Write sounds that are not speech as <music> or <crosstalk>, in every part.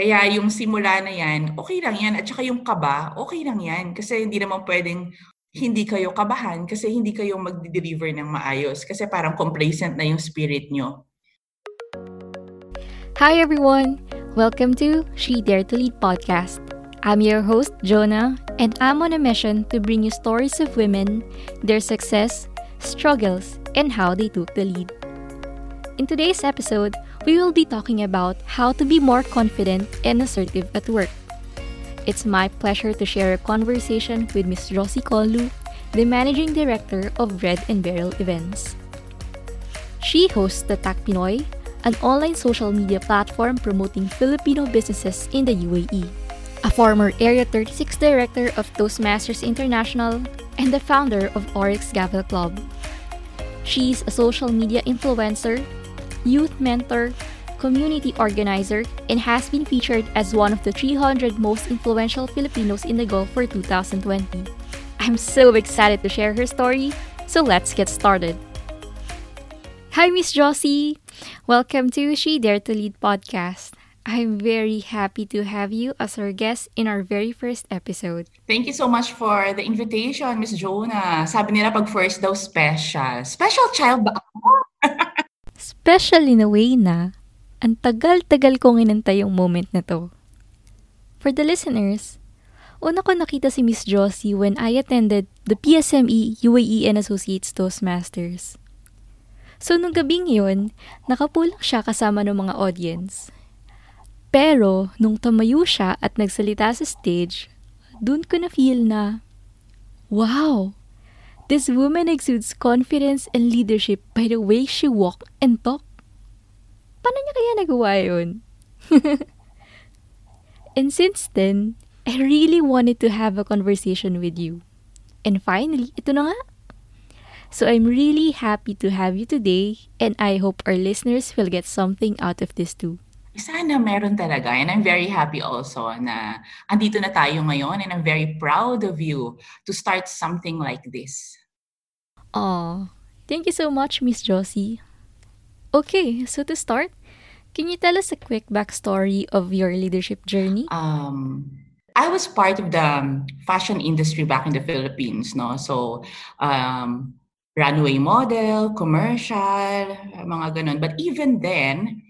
Kaya yung simula na yan, okay lang yan. At saka yung kaba, okay lang yan. Kasi hindi naman pwedeng hindi kayo kabahan kasi hindi kayo mag-deliver ng maayos. Kasi parang complacent na yung spirit nyo. Hi everyone! Welcome to She Dare to Lead podcast. I'm your host, Jonah, and I'm on a mission to bring you stories of women, their success, struggles, and how they took the lead. In today's episode, we will be talking about how to be more confident and assertive at work. It's my pleasure to share a conversation with Ms. Rosie Kolu, the Managing Director of Red and Barrel Events. She hosts the Tak Pinoy, an online social media platform promoting Filipino businesses in the UAE. A former Area 36 director of Toastmasters International and the founder of Oryx Gavel Club. She's a social media influencer youth mentor, community organizer, and has been featured as one of the 300 most influential Filipinos in the Gulf for 2020. I'm so excited to share her story, so let's get started. Hi, Miss Josie! Welcome to She Dare to Lead podcast. I'm very happy to have you as our guest in our very first episode. Thank you so much for the invitation, Miss Jonah. Sabi nila pag first daw special. Special child ba ako? <laughs> Special in a way na ang tagal-tagal kong inantay yung moment na to. For the listeners, una ko nakita si Miss Josie when I attended the PSME UAE and Associates Toastmasters. So nung gabing yun, nakapulak siya kasama ng mga audience. Pero nung tumayo siya at nagsalita sa stage, dun ko na feel na, wow, This woman exudes confidence and leadership by the way she walk and talk. Paano niya kaya nagawa yun? <laughs> and since then, I really wanted to have a conversation with you. And finally, ito na nga. So I'm really happy to have you today and I hope our listeners will get something out of this too. Sana meron talaga. And I'm very happy also na andito na tayo ngayon and I'm very proud of you to start something like this. Oh, thank you so much, Miss Josie. Okay, so to start, can you tell us a quick backstory of your leadership journey? Um, I was part of the fashion industry back in the Philippines, no? So, um, runway model, commercial, mga ganun. But even then,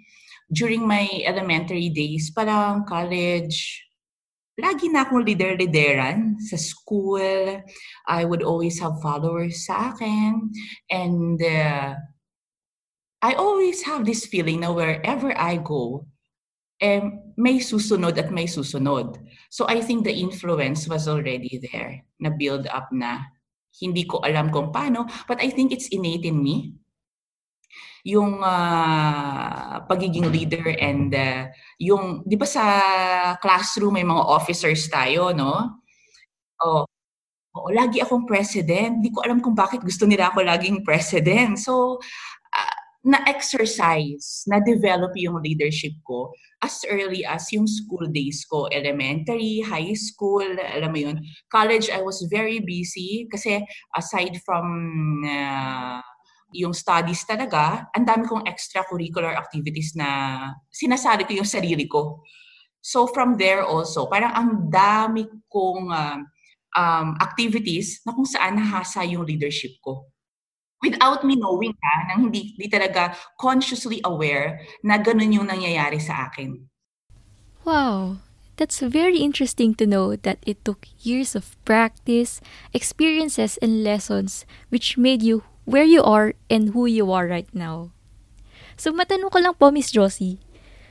during my elementary days, parang college, lagi na akong leader-leaderan sa school. I would always have followers sa akin. And uh, I always have this feeling na wherever I go, eh, may susunod at may susunod. So I think the influence was already there, na build up na. Hindi ko alam kung paano, but I think it's innate in me yung uh, pagiging leader and uh, yung 'di ba sa classroom may mga officers tayo no oh Oo, lagi akong president. Hindi ko alam kung bakit gusto nila ako laging president. So, uh, na-exercise, na-develop yung leadership ko as early as yung school days ko. Elementary, high school, alam mo yun. College, I was very busy kasi aside from uh, yung studies talaga, ang dami kong extracurricular activities na sinasali ko yung sarili ko. So from there also, parang ang dami kong uh, um, activities na kung saan nahasa yung leadership ko. Without me knowing ha, nang hindi, hindi talaga consciously aware na ganun yung nangyayari sa akin. Wow, that's very interesting to know that it took years of practice, experiences, and lessons which made you where you are and who you are right now. So matanong ko lang po, Miss Josie.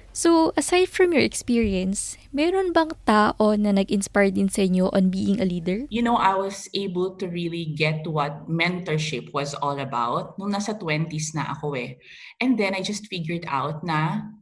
So, aside from your experience, meron bang tao na nag-inspire din sa inyo on being a leader? You know, I was able to really get what mentorship was all about nung nasa 20s na ako eh. And then I just figured out na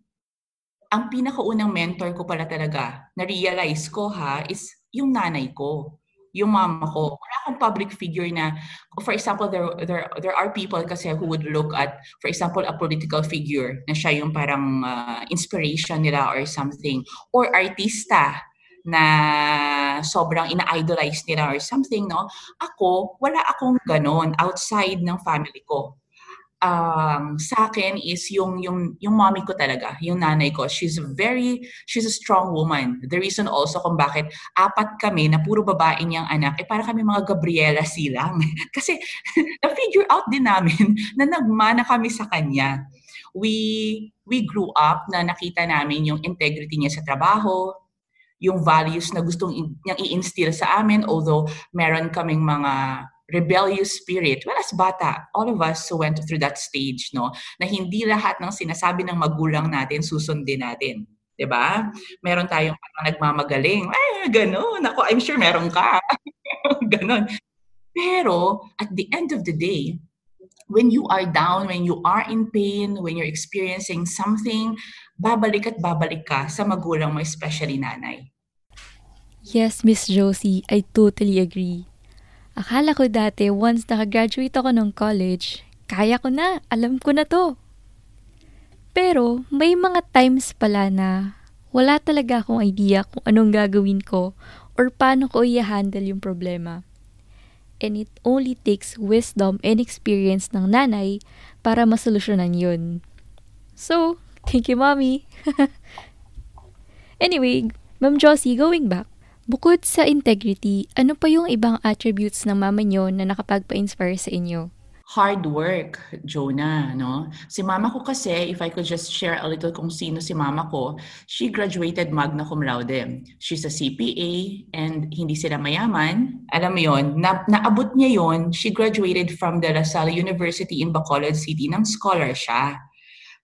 ang pinakaunang mentor ko pala talaga, na-realize ko ha, is yung nanay ko yung mama ko. Wala akong public figure na, for example, there, there, there are people kasi who would look at, for example, a political figure na siya yung parang uh, inspiration nila or something. Or artista na sobrang ina-idolize nila or something, no? Ako, wala akong ganon outside ng family ko. Um, sa akin is yung yung yung mommy ko talaga, yung nanay ko. She's very she's a strong woman. The reason also kung bakit apat kami na puro babae niyang anak, eh para kami mga Gabriela silang. <laughs> Kasi <laughs> na-figure out din namin <laughs> na nagmana kami sa kanya. We we grew up na nakita namin yung integrity niya sa trabaho, yung values na gustong niyang i-instill sa amin although meron kaming mga rebellious spirit. Well, as bata, all of us went through that stage, no? Na hindi lahat ng sinasabi ng magulang natin susundin natin. 'di ba? Meron tayong parang nagmamagaling. Ay, gano'n. Ako, I'm sure meron ka. <laughs> gano'n. Pero at the end of the day, when you are down, when you are in pain, when you're experiencing something, babalik at babalik ka sa magulang mo, especially nanay. Yes, Miss Josie, I totally agree. Akala ko dati once nakagraduate ako ng college, kaya ko na, alam ko na to. Pero may mga times pala na wala talaga akong idea kung anong gagawin ko or paano ko i-handle yung problema. And it only takes wisdom and experience ng nanay para masolusyonan yun. So, thank you, mommy. <laughs> anyway, Ma'am Josie, going back, Bukod sa integrity, ano pa yung ibang attributes ng mama nyo na nakapagpa-inspire sa inyo? hard work, Jonah, no? Si mama ko kasi, if I could just share a little kung sino si mama ko, she graduated magna cum laude. She's a CPA and hindi sila mayaman. Alam mo yon, na, naabot niya yon. She graduated from the La Salle University in Bacolod City ng scholar siya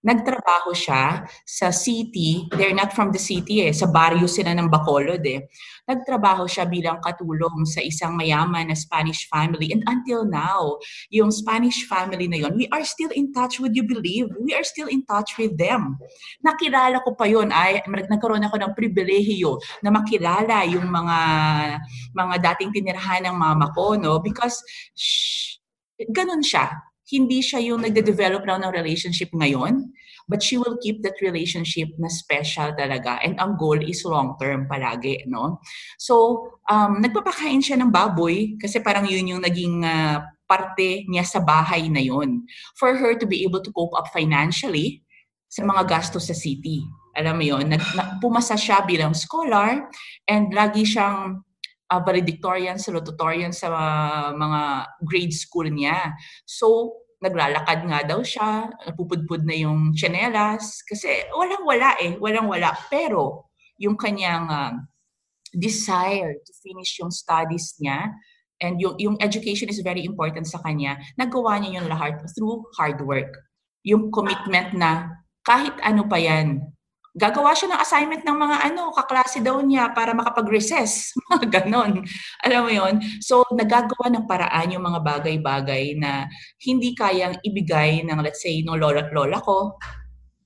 nagtrabaho siya sa city. They're not from the city eh. Sa barrio sila ng Bacolod eh. Nagtrabaho siya bilang katulong sa isang mayaman na Spanish family. And until now, yung Spanish family na yon, we are still in touch with you believe. We are still in touch with them. Nakilala ko pa yon ay nagkaroon ako ng pribilehiyo na makilala yung mga mga dating tinirahan ng mama ko no because shh, ganun siya hindi siya yung nagde-develop lang ng relationship ngayon, but she will keep that relationship na special talaga. And ang goal is long-term palagi, no? So, um, nagpapakain siya ng baboy kasi parang yun yung naging uh, parte niya sa bahay na yun. For her to be able to cope up financially sa mga gastos sa city. Alam mo yun, nag, na, pumasa siya bilang scholar and lagi siyang uh, valedictorian, salutatorian sa uh, mga grade school niya. So, naglalakad nga daw siya, napupudpud na yung chanelas, kasi walang-wala eh, walang-wala. Pero yung kanyang uh, desire to finish yung studies niya, and yung, yung education is very important sa kanya, nagawa niya yung lahat through hard work. Yung commitment na kahit ano pa yan, gagawa siya ng assignment ng mga ano, kaklase daw niya para makapag-recess. <laughs> Mga ganon. Alam mo yon So, nagagawa ng paraan yung mga bagay-bagay na hindi kayang ibigay ng, let's say, no lola lola ko.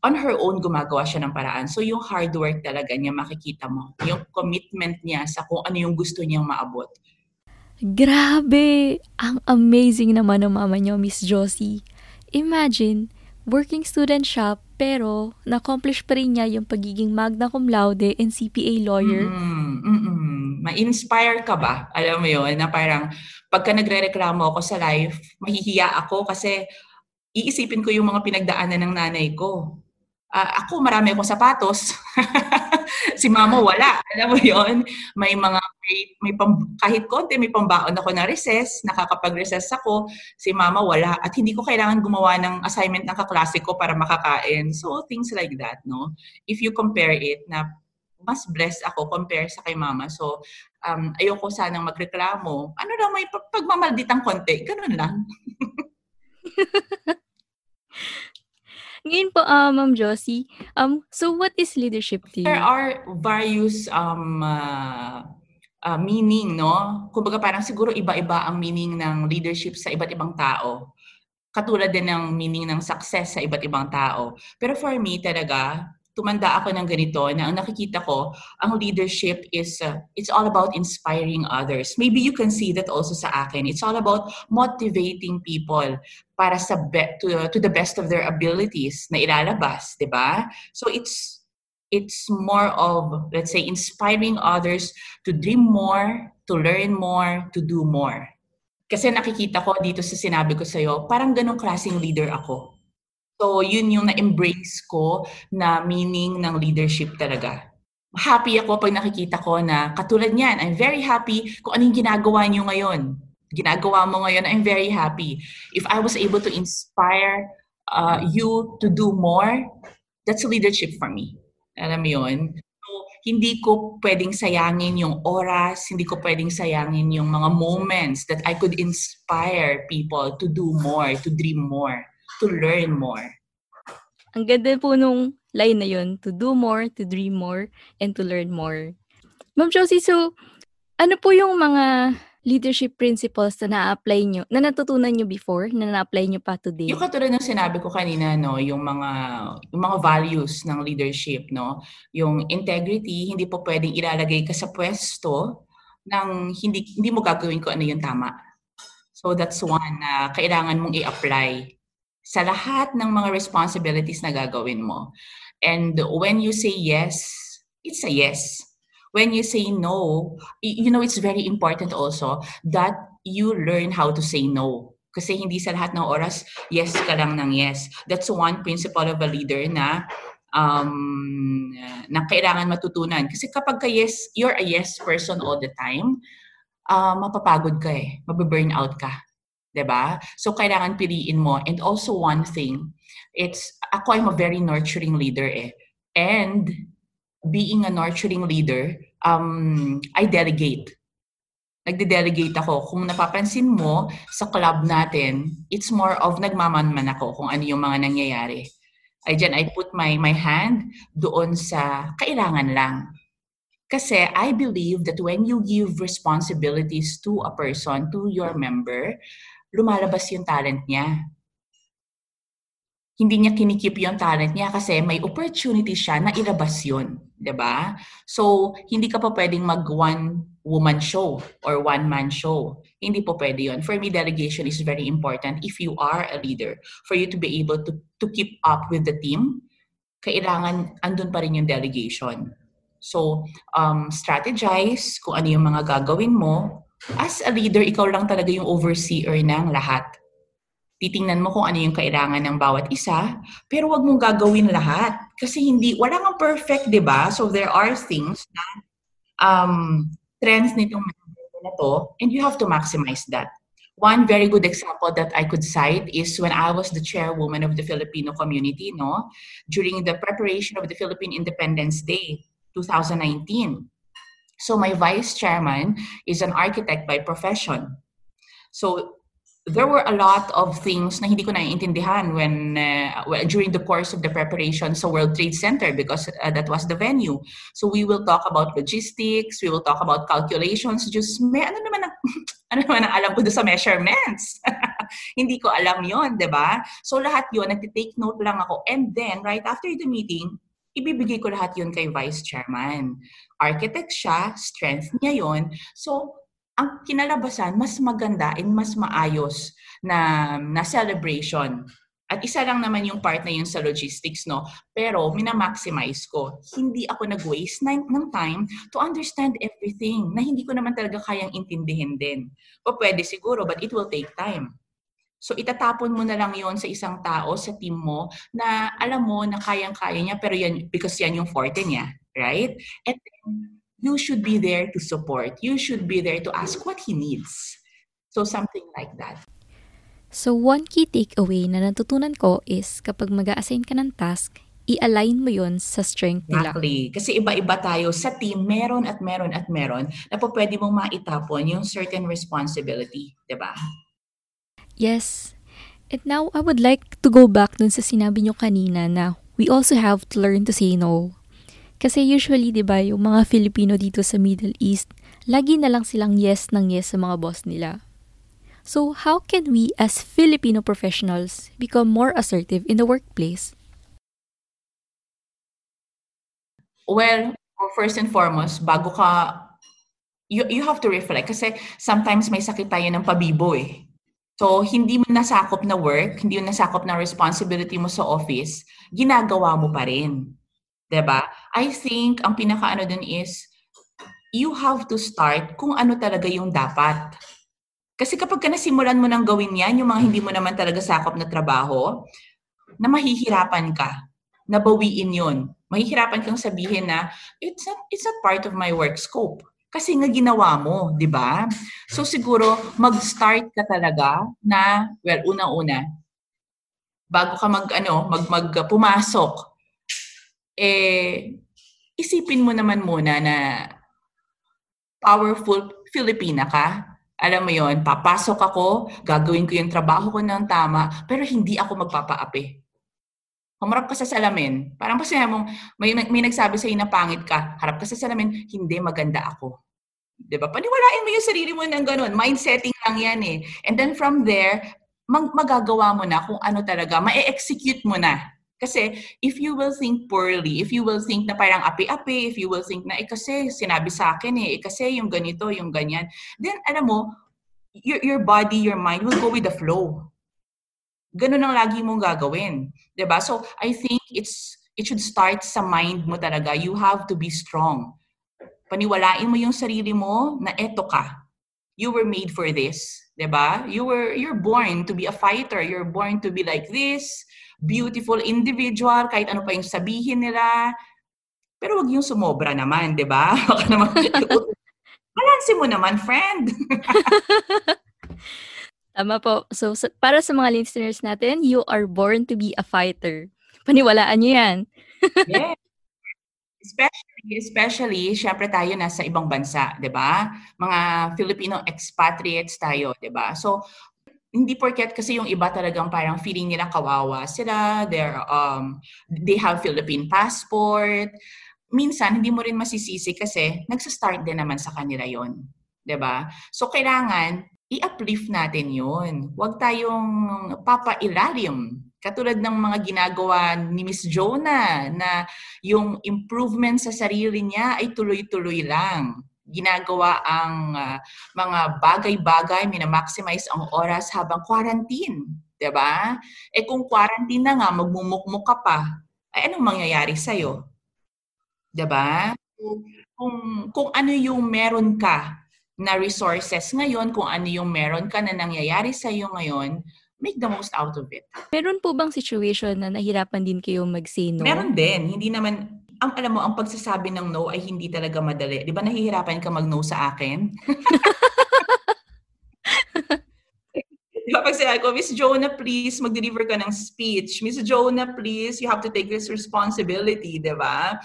On her own, gumagawa siya ng paraan. So, yung hard work talaga niya, makikita mo. Yung commitment niya sa kung ano yung gusto niyang maabot. Grabe! Ang amazing naman ng mama niyo, Miss Josie. Imagine, working student siya pero na-accomplish pa rin niya yung pagiging magna cum laude and CPA lawyer. Mm, mm, Ma-inspire ka ba? Alam mo yon na parang pagka nagre-reklamo ako sa life, mahihiya ako kasi iisipin ko yung mga pinagdaanan ng nanay ko. Uh, ako, marami akong sapatos. <laughs> <laughs> si mama wala. Alam mo yon May mga, may, may pam, kahit konti, may pambaon ako na recess, nakakapag-recess ako. Si mama wala. At hindi ko kailangan gumawa ng assignment ng kaklase ko para makakain. So, things like that, no? If you compare it, na mas blessed ako compare sa kay mama. So, um, ayoko sanang magreklamo. Ano lang, may pagmamalditang konti. Ganun lang. <laughs> Ngayon po, uh, Ma'am Josie, um, so what is leadership to you? There are various um, uh, uh, meaning, no? Kumbaga parang siguro iba-iba ang meaning ng leadership sa iba't ibang tao. Katulad din ng meaning ng success sa iba't ibang tao. Pero for me talaga, tumanda ako ng ganito na ang nakikita ko, ang leadership is, uh, it's all about inspiring others. Maybe you can see that also sa akin. It's all about motivating people para sa be- to, to the best of their abilities na ilalabas, di ba? So it's it's more of, let's say, inspiring others to dream more, to learn more, to do more. Kasi nakikita ko dito sa sinabi ko sa'yo, parang ganong klaseng leader ako. So, yun yung na-embrace ko na meaning ng leadership talaga. Happy ako pag nakikita ko na katulad niyan, I'm very happy kung anong ginagawa niyo ngayon. Ginagawa mo ngayon, I'm very happy. If I was able to inspire uh, you to do more, that's leadership for me. Alam mo yun? So, hindi ko pwedeng sayangin yung oras, hindi ko pwedeng sayangin yung mga moments that I could inspire people to do more, to dream more to learn more. Ang ganda po nung line na yun, to do more, to dream more, and to learn more. Ma'am Josie, so ano po yung mga leadership principles na na-apply nyo, na natutunan nyo before, na na-apply nyo pa today? Yung katulad ng sinabi ko kanina, no, yung mga yung mga values ng leadership, no, yung integrity, hindi po pwedeng ilalagay ka sa pwesto nang hindi hindi mo gagawin ko ano yung tama. So that's one na uh, kailangan mong i-apply sa lahat ng mga responsibilities na gagawin mo. And when you say yes, it's a yes. When you say no, you know, it's very important also that you learn how to say no. Kasi hindi sa lahat ng oras, yes ka lang ng yes. That's one principle of a leader na um, na kailangan matutunan. Kasi kapag ka yes, you're a yes person all the time, uh, mapapagod ka eh. Mababurn out ka ba? So kailangan piliin mo. And also one thing, it's ako I'm a very nurturing leader eh. And being a nurturing leader, um I delegate. Nagde-delegate ako. Kung napapansin mo sa club natin, it's more of nagmamanman ako kung ano yung mga nangyayari. I dyan, I put my my hand doon sa kailangan lang. Kasi I believe that when you give responsibilities to a person, to your member, lumalabas yung talent niya. Hindi niya kinikip yung talent niya kasi may opportunity siya na ilabas yun. ba? Diba? So, hindi ka pa pwedeng mag one-woman show or one-man show. Hindi po pwede yun. For me, delegation is very important if you are a leader. For you to be able to, to keep up with the team, kailangan andun pa rin yung delegation. So, um, strategize kung ano yung mga gagawin mo as a leader, ikaw lang talaga yung overseer ng lahat. Titingnan mo kung ano yung kailangan ng bawat isa, pero wag mong gagawin lahat. Kasi hindi, wala kang perfect, di ba? So there are things na um, trends nitong na to, and you have to maximize that. One very good example that I could cite is when I was the chairwoman of the Filipino community, no, during the preparation of the Philippine Independence Day 2019. So my vice chairman is an architect by profession. So there were a lot of things na hindi ko naiintindihan when uh, during the course of the preparation sa World Trade Center because uh, that was the venue. So we will talk about logistics, we will talk about calculations. Just may ano naman ang, <laughs> ano naman ang alam ko sa measurements. <laughs> hindi ko alam 'yon, 'di ba? So lahat 'yon nagte-take note lang ako and then right after the meeting, ibibigay ko lahat yun kay vice chairman. Architect siya, strength niya yon. So, ang kinalabasan, mas maganda and mas maayos na, na celebration. At isa lang naman yung part na yun sa logistics, no? Pero minamaximize ko. Hindi ako nag-waste ng, ng time to understand everything na hindi ko naman talaga kayang intindihin din. O pwede siguro, but it will take time. So itatapon mo na lang yon sa isang tao, sa team mo, na alam mo na kayang-kaya niya, pero yan, because yan yung forte niya, right? And you should be there to support. You should be there to ask what he needs. So something like that. So one key takeaway na natutunan ko is kapag mag assign ka ng task, i-align mo yon sa strength nila. Exactly. Kasi iba-iba tayo sa team, meron at meron at meron na po pwede mong maitapon yung certain responsibility. ba? Diba? Yes. And now, I would like to go back dun sa sinabi nyo kanina na we also have to learn to say no. Kasi usually, di ba, yung mga Filipino dito sa Middle East, lagi na lang silang yes ng yes sa mga boss nila. So, how can we as Filipino professionals become more assertive in the workplace? Well, first and foremost, bago ka, you, you have to reflect. Kasi sometimes may sakit tayo ng pabibo eh. So, hindi mo nasakop na work, hindi mo nasakop na responsibility mo sa office, ginagawa mo pa rin. Ba? Diba? I think, ang pinakaano dun is, you have to start kung ano talaga yung dapat. Kasi kapag ka nasimulan mo nang gawin yan, yung mga hindi mo naman talaga sakop na trabaho, na mahihirapan ka, nabawiin yon. Mahihirapan kang sabihin na, it's not, it's not part of my work scope. Kasi nga ginawa mo, di ba? So siguro, mag-start ka talaga na, well, una-una, bago ka mag, ano, mag, mag pumasok, eh, isipin mo naman muna na powerful Filipina ka, alam mo yon papasok ako, gagawin ko yung trabaho ko ng tama, pero hindi ako magpapaapi. Humarap ka sa salamin. Parang kasi mo, may, may nagsabi sa'yo na pangit ka, harap ka sa salamin, hindi maganda ako. 'Di ba? Paniwalain mo yung sarili mo ng ganun. Mind setting lang yan eh. And then from there, mag- magagawa mo na kung ano talaga, ma-execute mo na kasi if you will think poorly, if you will think na parang api-api, if you will think na, eh kasi sinabi sa akin eh, eh kasi yung ganito, yung ganyan, then alam mo, your, your body, your mind will go with the flow. Ganun ang lagi mong gagawin. ba diba? So, I think it's it should start sa mind mo talaga. You have to be strong. Paniwalain mo yung sarili mo na eto ka. You were made for this. ba? You were you're born to be a fighter. You're born to be like this beautiful individual, kahit ano pa yung sabihin nila. Pero wag yung sumobra naman, di ba? <laughs> Baka naman, <laughs> balanse mo naman, friend. <laughs> Tama po. So, para sa mga listeners natin, you are born to be a fighter. Paniwalaan nyo yan. yes. Especially, especially, syempre tayo nasa ibang bansa, di ba? Mga Filipino expatriates tayo, di ba? So, hindi porket kasi yung iba talagang parang feeling nila kawawa sila, they're, um, they have Philippine passport. Minsan, hindi mo rin masisisi kasi nagsa-start din naman sa kanila yon 'di ba? So, kailangan i-uplift natin yon Huwag tayong papailalim. Katulad ng mga ginagawa ni Miss Jonah na yung improvement sa sarili niya ay tuloy-tuloy lang ginagawa ang uh, mga bagay-bagay, minamaximize ang oras habang quarantine. ba? Diba? Eh kung quarantine na nga, magmumukmuk ka pa, ay anong mangyayari sa'yo? ba? Diba? Kung, kung ano yung meron ka na resources ngayon, kung ano yung meron ka na nangyayari sa'yo ngayon, make the most out of it. Meron po bang situation na nahirapan din kayo mag-say no? Meron din. Hindi naman, ang alam mo, ang pagsasabi ng no ay hindi talaga madali. Di ba nahihirapan ka mag-no sa akin? <laughs> Di ba pag sinabi ko, Miss Jonah, please, mag-deliver ka ng speech. Miss Jonah, please, you have to take this responsibility, di ba?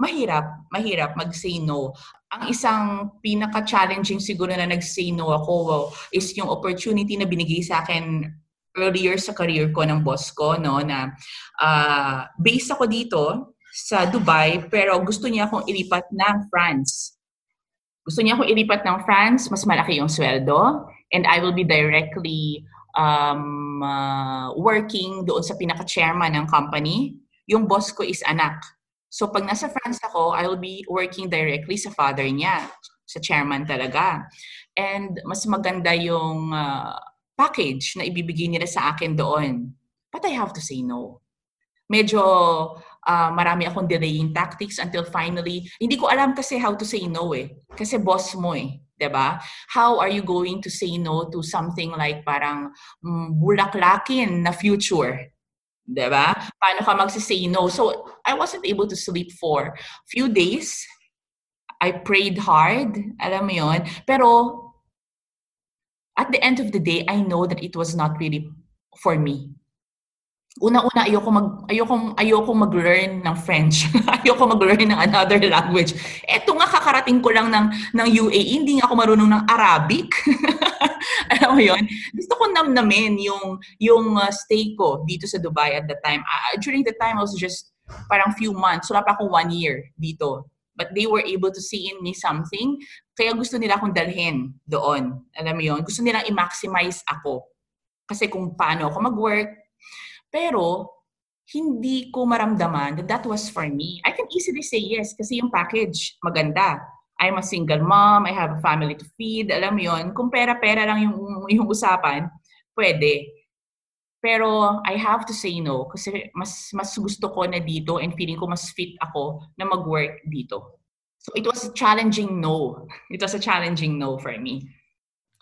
Mahirap, mahirap mag-say no. Ang isang pinaka-challenging siguro na nag-say no ako is yung opportunity na binigay sa akin earlier sa career ko ng boss ko, no, na uh, based ako dito, sa Dubai pero gusto niya akong ilipat ng France. Gusto niya akong ilipat ng France, mas malaki yung sweldo and I will be directly um, uh, working doon sa pinaka-chairman ng company. Yung boss ko is anak. So pag nasa France ako, I will be working directly sa father niya, sa chairman talaga. And mas maganda yung uh, package na ibibigay nila sa akin doon. But I have to say no. Medyo uh, marami akong delaying tactics until finally, hindi ko alam kasi how to say no eh. Kasi boss mo eh. 'di ba? How are you going to say no to something like parang mm, bulaklakin na future? 'Di ba? Paano ka magsi-say no? So, I wasn't able to sleep for few days. I prayed hard, alam mo 'yon. Pero at the end of the day, I know that it was not really for me. Una-una ayoko mag ayoko ayoko mag-learn ng French. <laughs> ayoko mag-learn ng another language. Eto nga kakarating ko lang ng ng UAE, hindi nga ako marunong ng Arabic. <laughs> Alam mo 'yon? Gusto ko namnamin yung yung uh, stay ko dito sa Dubai at the time. Uh, during the time I was just parang few months, wala pa akong one year dito. But they were able to see in me something. Kaya gusto nila akong dalhin doon. Alam mo 'yon? Gusto nilang i-maximize ako. Kasi kung paano ako mag-work, pero, hindi ko maramdaman that that was for me. I can easily say yes kasi yung package maganda. I'm a single mom, I have a family to feed, alam mo yun. Kung pera-pera lang yung, yung usapan, pwede. Pero I have to say no kasi mas mas gusto ko na dito and feeling ko mas fit ako na mag-work dito. So it was a challenging no. It was a challenging no for me.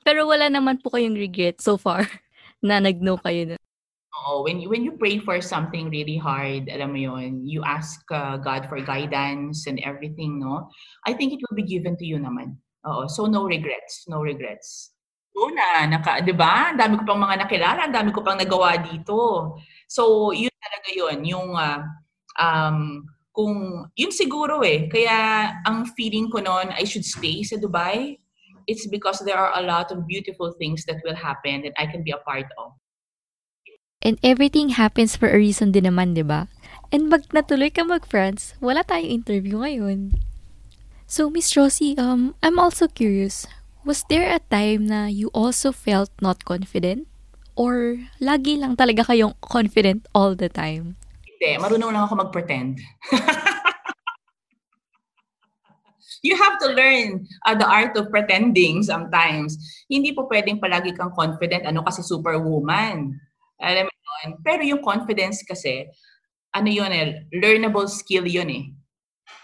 Pero wala naman po kayong regret so far <laughs> na nag-no kayo na. Oo, when you, when you pray for something really hard, alam mo yon, you ask uh, God for guidance and everything, no? I think it will be given to you naman. Oo, so no regrets, no regrets. Una, naka, 'di ba? Dami ko pang mga nakilala, dami ko pang nagawa dito. So, yun talaga yun, yung uh, um, kung yun siguro eh. Kaya ang feeling ko noon I should stay sa Dubai. It's because there are a lot of beautiful things that will happen that I can be a part of. And everything happens for a reason din naman, di ba? And pag natuloy ka mag-France, wala tayong interview ngayon. So, Miss Rosie, um, I'm also curious. Was there a time na you also felt not confident? Or lagi lang talaga kayong confident all the time? Hindi, marunong lang ako mag-pretend. <laughs> you have to learn uh, the art of pretending sometimes. Hindi po pwedeng palagi kang confident, ano kasi superwoman. Alam mo yun? Pero yung confidence kasi, ano yun eh, learnable skill yun eh.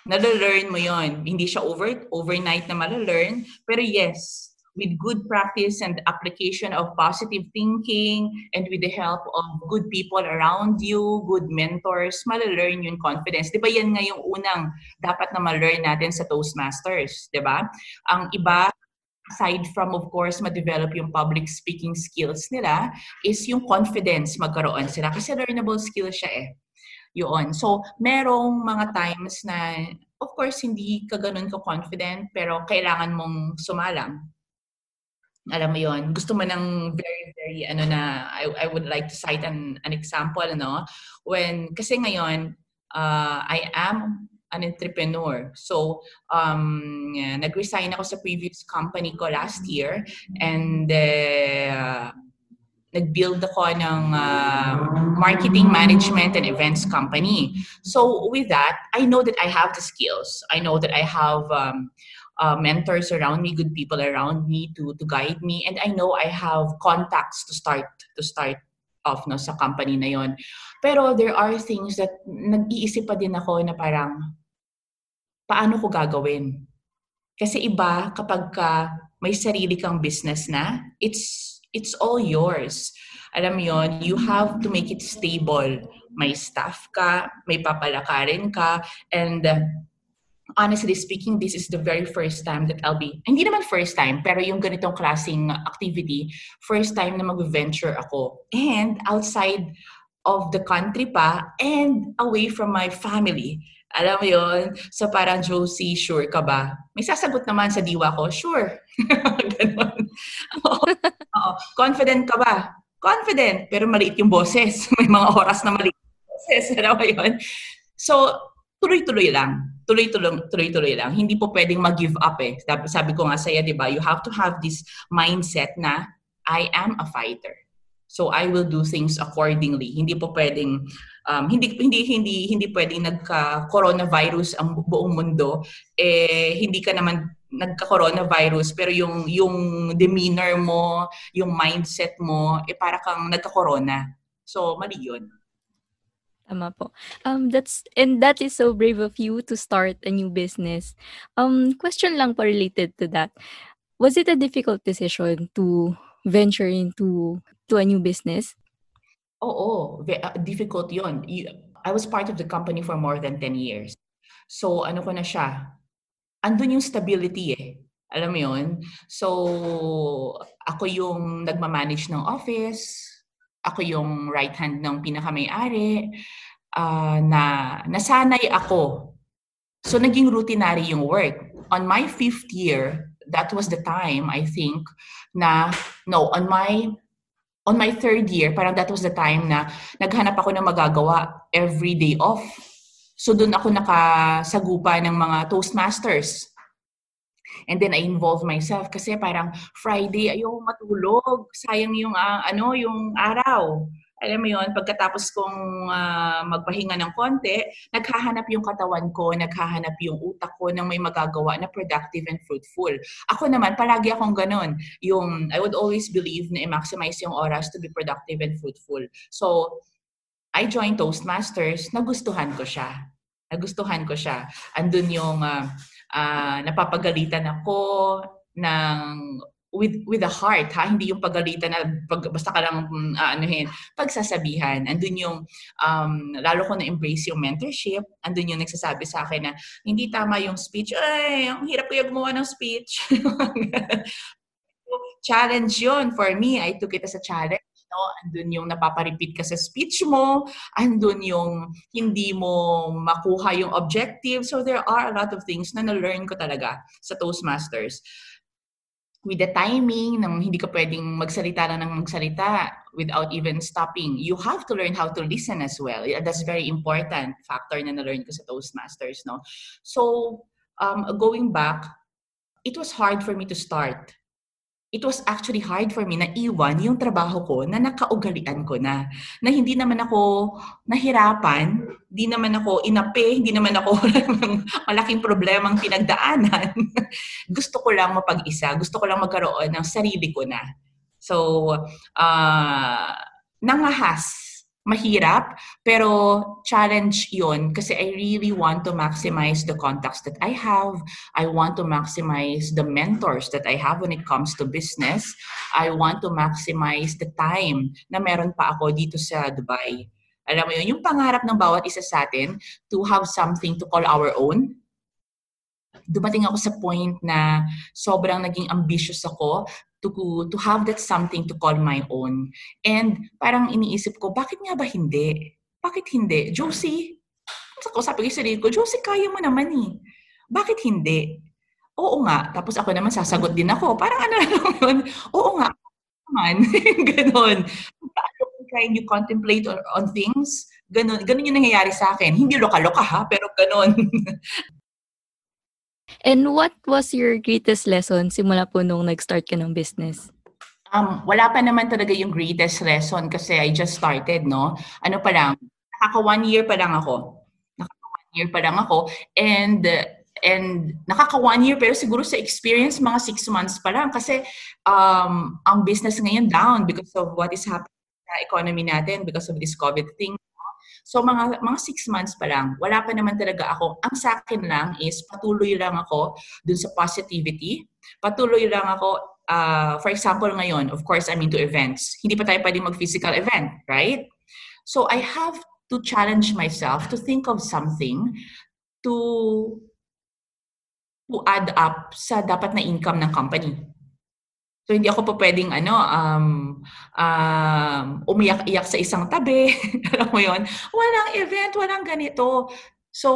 Nalalearn mo yun. Hindi siya over, overnight na malalearn. Pero yes, with good practice and application of positive thinking and with the help of good people around you, good mentors, malalearn yung confidence. Di ba yan nga yung unang dapat na ma-learn natin sa Toastmasters, di ba? Ang iba, aside from of course ma-develop yung public speaking skills nila is yung confidence magkaroon sila. Kasi learnable skill siya eh. Yun. So merong mga times na of course hindi ka ganun ka confident pero kailangan mong sumalang. Alam mo yon gusto mo ng very very ano na I, I would like to cite an an example ano? When kasi ngayon uh, I am an entrepreneur. So, um, nag-resign ako sa previous company ko last year and uh, nag-build ako ng uh, marketing management and events company. So with that, I know that I have the skills. I know that I have um, uh, mentors around me, good people around me to to guide me, and I know I have contacts to start to start off no sa company na yon. Pero there are things that nag-iisip pa din ako na parang paano ko gagawin? Kasi iba kapag ka may sarili kang business na, it's it's all yours. Alam mo yon, you have to make it stable. May staff ka, may papalakarin ka, and honestly speaking, this is the very first time that I'll be, hindi naman first time, pero yung ganitong klaseng activity, first time na mag-venture ako. And outside of the country pa, and away from my family. Alam mo yon So parang, Josie, sure ka ba? May sasagot naman sa diwa ko, sure. <laughs> Ganon. Oo. Confident ka ba? Confident, pero maliit yung boses. <laughs> May mga oras na maliit yung boses. Alam mo yun? So, tuloy-tuloy lang. Tuloy-tuloy, tuloy-tuloy lang. Hindi po pwedeng mag-give up eh. Sabi ko nga sa'yo, di ba? You have to have this mindset na, I am a fighter. So I will do things accordingly. Hindi po pwedeng um, hindi hindi hindi hindi pwedeng nagka-coronavirus ang buong mundo eh hindi ka naman nagka-coronavirus pero yung yung demeanor mo, yung mindset mo eh para kang nagka-corona. So mali 'yun. Tama po. Um, that's and that is so brave of you to start a new business. Um, question lang po related to that. Was it a difficult decision to venture into to a new business? Oo, uh, difficult yon. I was part of the company for more than 10 years. So ano ko na siya, andun yung stability eh. Alam mo yun? So, ako yung nagmamanage ng office, ako yung right hand ng pinakamay-ari, uh, na nasanay ako. So, naging routinary yung work. On my fifth year, that was the time, I think, na, no, on my on my third year, parang that was the time na naghanap ako ng magagawa every day off. So doon ako nakasagupa ng mga Toastmasters. And then I involve myself kasi parang Friday ayoko matulog, sayang yung uh, ano yung araw alam mo yon pagkatapos kong uh, magpahinga ng konti, naghahanap yung katawan ko, naghahanap yung utak ko ng may magagawa na productive and fruitful. Ako naman, palagi akong ganun. Yung, I would always believe na i-maximize yung oras to be productive and fruitful. So, I joined Toastmasters, nagustuhan ko siya. Nagustuhan ko siya. Andun yung uh, uh, napapagalitan ako ng with with the heart ha? Hindi yung pagalitan na pag, basta ka lang uh, anuhin pagsasabihan. Andun yung um, lalo ko na embrace yung mentorship. Andun yung nagsasabi sa akin na hindi tama yung speech. Ay ang hirap ko gumawa ng speech. <laughs> Challenge yon for me. I took it as a challenge no andun yung napaparepeat ka sa speech mo andun yung hindi mo makuha yung objective so there are a lot of things na na-learn ko talaga sa Toastmasters with the timing, nang hindi ka pwedeng magsalita na ng magsalita without even stopping. You have to learn how to listen as well. That's very important factor na na-learn ko sa Toastmasters. No? So, um, going back, it was hard for me to start it was actually hard for me na iwan yung trabaho ko na nakaugalian ko na. Na hindi naman ako nahirapan, hindi naman ako inape, hindi naman ako <laughs> malaking problemang pinagdaanan. <laughs> gusto ko lang mapag-isa, gusto ko lang magkaroon ng sarili ko na. So, uh, nangahas mahirap, pero challenge yon kasi I really want to maximize the contacts that I have. I want to maximize the mentors that I have when it comes to business. I want to maximize the time na meron pa ako dito sa Dubai. Alam mo yun, yung pangarap ng bawat isa sa atin to have something to call our own, dumating ako sa point na sobrang naging ambitious ako to, to have that something to call my own. And parang iniisip ko, bakit nga ba hindi? Bakit hindi? Josie, ako sabi ko sa sarili ko, Josie, kaya mo naman eh. Bakit hindi? Oo nga. Tapos ako naman sasagot din ako. Parang ano <laughs> lang yun. Oo nga. Naman. <laughs> ganon. Paano you contemplate on, on things? Ganon, ganon yung nangyayari sa akin. Hindi loka-loka ha, pero ganon. <laughs> And what was your greatest lesson simula po nung nag-start ka ng business? Um, wala pa naman talaga yung greatest lesson kasi I just started, no? Ano pa lang, nakaka one year pa lang ako. Nakaka one year pa lang ako. And and nakaka one year pero siguro sa experience mga six months pa lang kasi um, ang business ngayon down because of what is happening sa economy natin because of this COVID thing. So mga mga six months pa lang, wala pa naman talaga ako. Ang sa akin lang is patuloy lang ako dun sa positivity. Patuloy lang ako, uh, for example ngayon, of course I'm into events. Hindi pa tayo pwedeng mag-physical event, right? So I have to challenge myself to think of something to to add up sa dapat na income ng company. So hindi ako pa pwedeng ano um, um umiyak-iyak sa isang tabi. <laughs> Alam mo 'yon? Walang event, walang ganito. So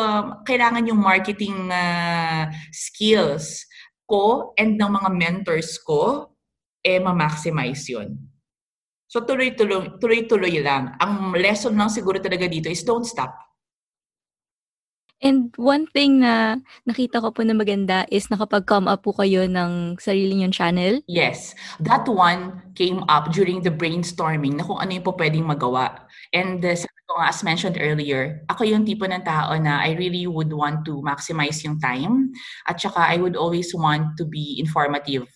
um, kailangan yung marketing uh, skills ko and ng mga mentors ko eh ma-maximize 'yon. So tuloy-tuloy tuloy-tuloy lang. Ang lesson lang siguro talaga dito is don't stop. And one thing na nakita ko po na maganda is nakapag-come up po kayo ng sarili niyong channel? Yes. That one came up during the brainstorming na kung ano yung po pwedeng magawa. And uh, sabi ko nga, as mentioned earlier, ako yung tipo ng tao na I really would want to maximize yung time. At saka I would always want to be informative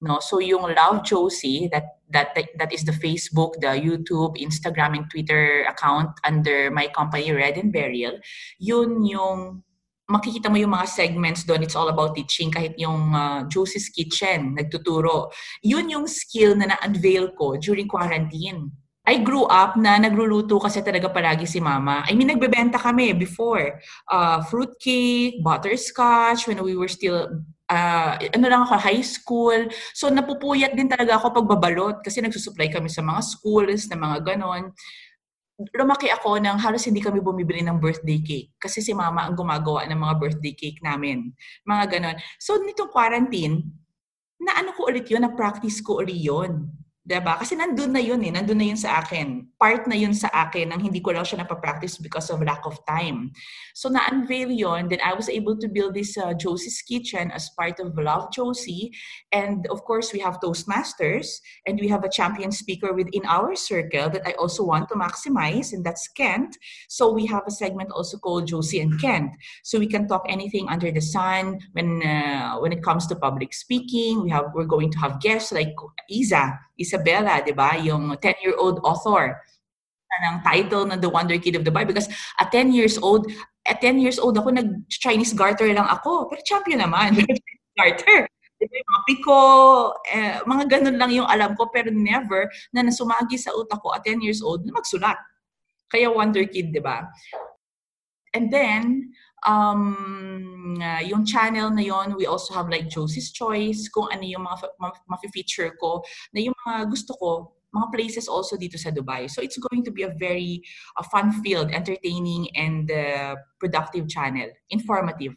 no? So yung love josie that that that is the facebook the youtube instagram and twitter account under my company red and burial yun yung makikita mo yung mga segments doon. It's all about teaching. Kahit yung uh, Josie's Kitchen nagtuturo. Yun yung skill na na-unveil ko during quarantine. I grew up na nagluluto kasi talaga palagi si mama. I mean, nagbebenta kami before. Uh, fruitcake, butterscotch, when we were still uh, ano lang ako, high school. So napupuyat din talaga ako pagbabalot kasi nagsusupply kami sa mga schools na mga ganon. Lumaki ako nang halos hindi kami bumibili ng birthday cake kasi si mama ang gumagawa ng mga birthday cake namin. Mga ganon. So nitong quarantine, na ano ko ulit yun, na practice ko ulit yun. Diba? Kasi nandun na yun eh. Nandun na yun sa akin. Part na yun sa akin nang hindi ko lang siya napapractice because of lack of time. So na-unveil yun. Then I was able to build this uh, Josie's Kitchen as part of Love Josie. And of course, we have Toastmasters. And we have a champion speaker within our circle that I also want to maximize. And that's Kent. So we have a segment also called Josie and Kent. So we can talk anything under the sun when uh, when it comes to public speaking. We have we're going to have guests like Isa. Isabella, di ba? Yung 10-year-old author ng title ng The Wonder Kid of the Bible. Because at 10 years old, at 10 years old ako, nag-Chinese garter lang ako. Pero champion naman. <laughs> garter. Diba mga copy ko. Eh, mga ganun lang yung alam ko, pero never na nasumagi sa utak ko at 10 years old na magsulat. Kaya Wonder Kid, di ba? And then, um, uh, yung channel na yon we also have like Josie's Choice, kung ano yung mga ma-feature ko, na yung mga gusto ko, mga places also dito sa Dubai. So it's going to be a very a fun-filled, entertaining, and uh, productive channel. Informative.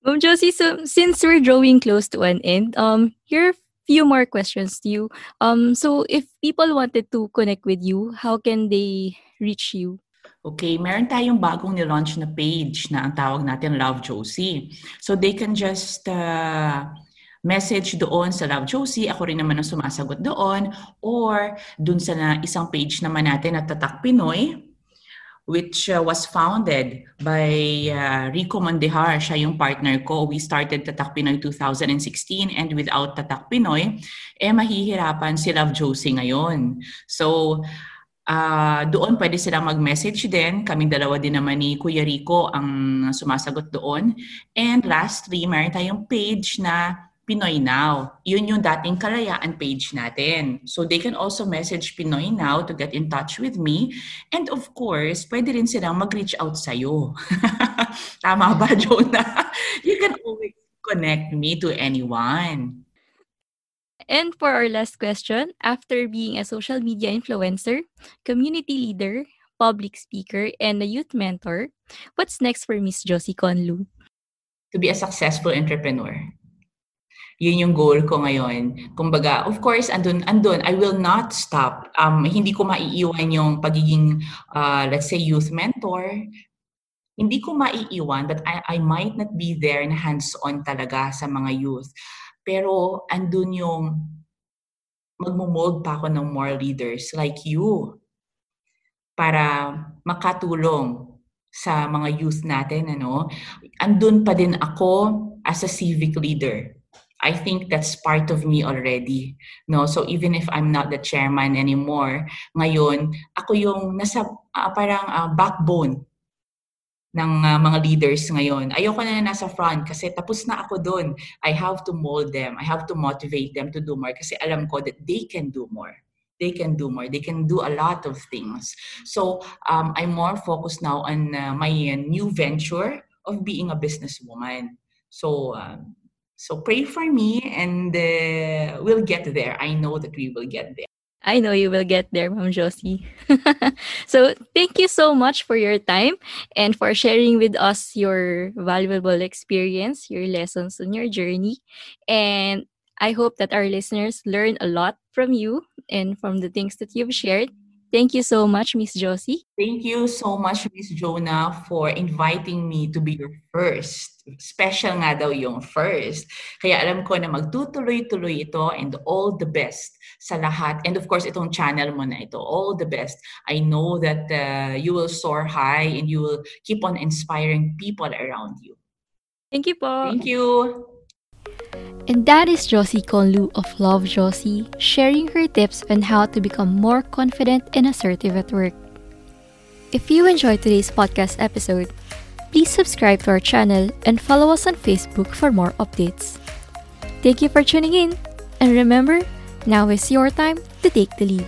Ma'am Josie, so since we're drawing close to an end, um, here are few more questions to you. Um, so if people wanted to connect with you, how can they reach you? Okay, meron tayong bagong nilaunch na page na ang tawag natin Love Josie. So they can just uh, message doon sa Love Josie. Ako rin naman ang sumasagot doon. Or doon sa na, isang page naman natin na Tatak Pinoy which uh, was founded by uh, Rico Mondehar. Siya yung partner ko. We started Tatak Pinoy 2016 and without Tatak Pinoy, eh mahihirapan si Love Josie ngayon. So, uh, doon pwede silang mag-message din. Kaming dalawa din naman ni Kuya Rico ang sumasagot doon. And lastly, meron tayong page na Pinoy Now. Yun yung dating kalayaan page natin. So they can also message Pinoy Now to get in touch with me. And of course, pwede rin silang mag-reach out sa'yo. <laughs> Tama ba, Jonah? <laughs> You can always connect me to anyone. And for our last question, after being a social media influencer, community leader, public speaker, and a youth mentor, what's next for Miss Josie Conlu? To be a successful entrepreneur yun yung goal ko ngayon. Kumbaga, of course, andun, andun, I will not stop. Um, hindi ko maiiwan yung pagiging, uh, let's say, youth mentor. Hindi ko maiiwan, but I, I might not be there na hands-on talaga sa mga youth. Pero andun yung magmumold pa ako ng more leaders like you para makatulong sa mga youth natin ano andun pa din ako as a civic leader I think that's part of me already. No? So even if I'm not the chairman anymore, ngayon, ako yung nasa uh, parang uh, backbone ng uh, mga leaders ngayon. Ayoko na nasa front kasi tapos na ako doon. I have to mold them. I have to motivate them to do more kasi alam ko that they can do more. They can do more. They can do a lot of things. So um, I'm more focused now on uh, my uh, new venture of being a businesswoman. So um, So pray for me and uh, we'll get there. I know that we will get there. I know you will get there, Ma'am Josie. <laughs> so thank you so much for your time and for sharing with us your valuable experience, your lessons on your journey. And I hope that our listeners learn a lot from you and from the things that you've shared. Thank you so much, Miss Josie. Thank you so much, Miss Jonah, for inviting me to be your first. Special nga daw yung first. Kaya alam ko na magtutuloy-tuloy ito and all the best sa lahat. And of course, itong channel mo na ito, all the best. I know that uh, you will soar high and you will keep on inspiring people around you. Thank you po. Thank you. And that is Josie Conlu of Love Josie sharing her tips on how to become more confident and assertive at work. If you enjoyed today's podcast episode, please subscribe to our channel and follow us on Facebook for more updates. Thank you for tuning in, and remember, now is your time to take the lead.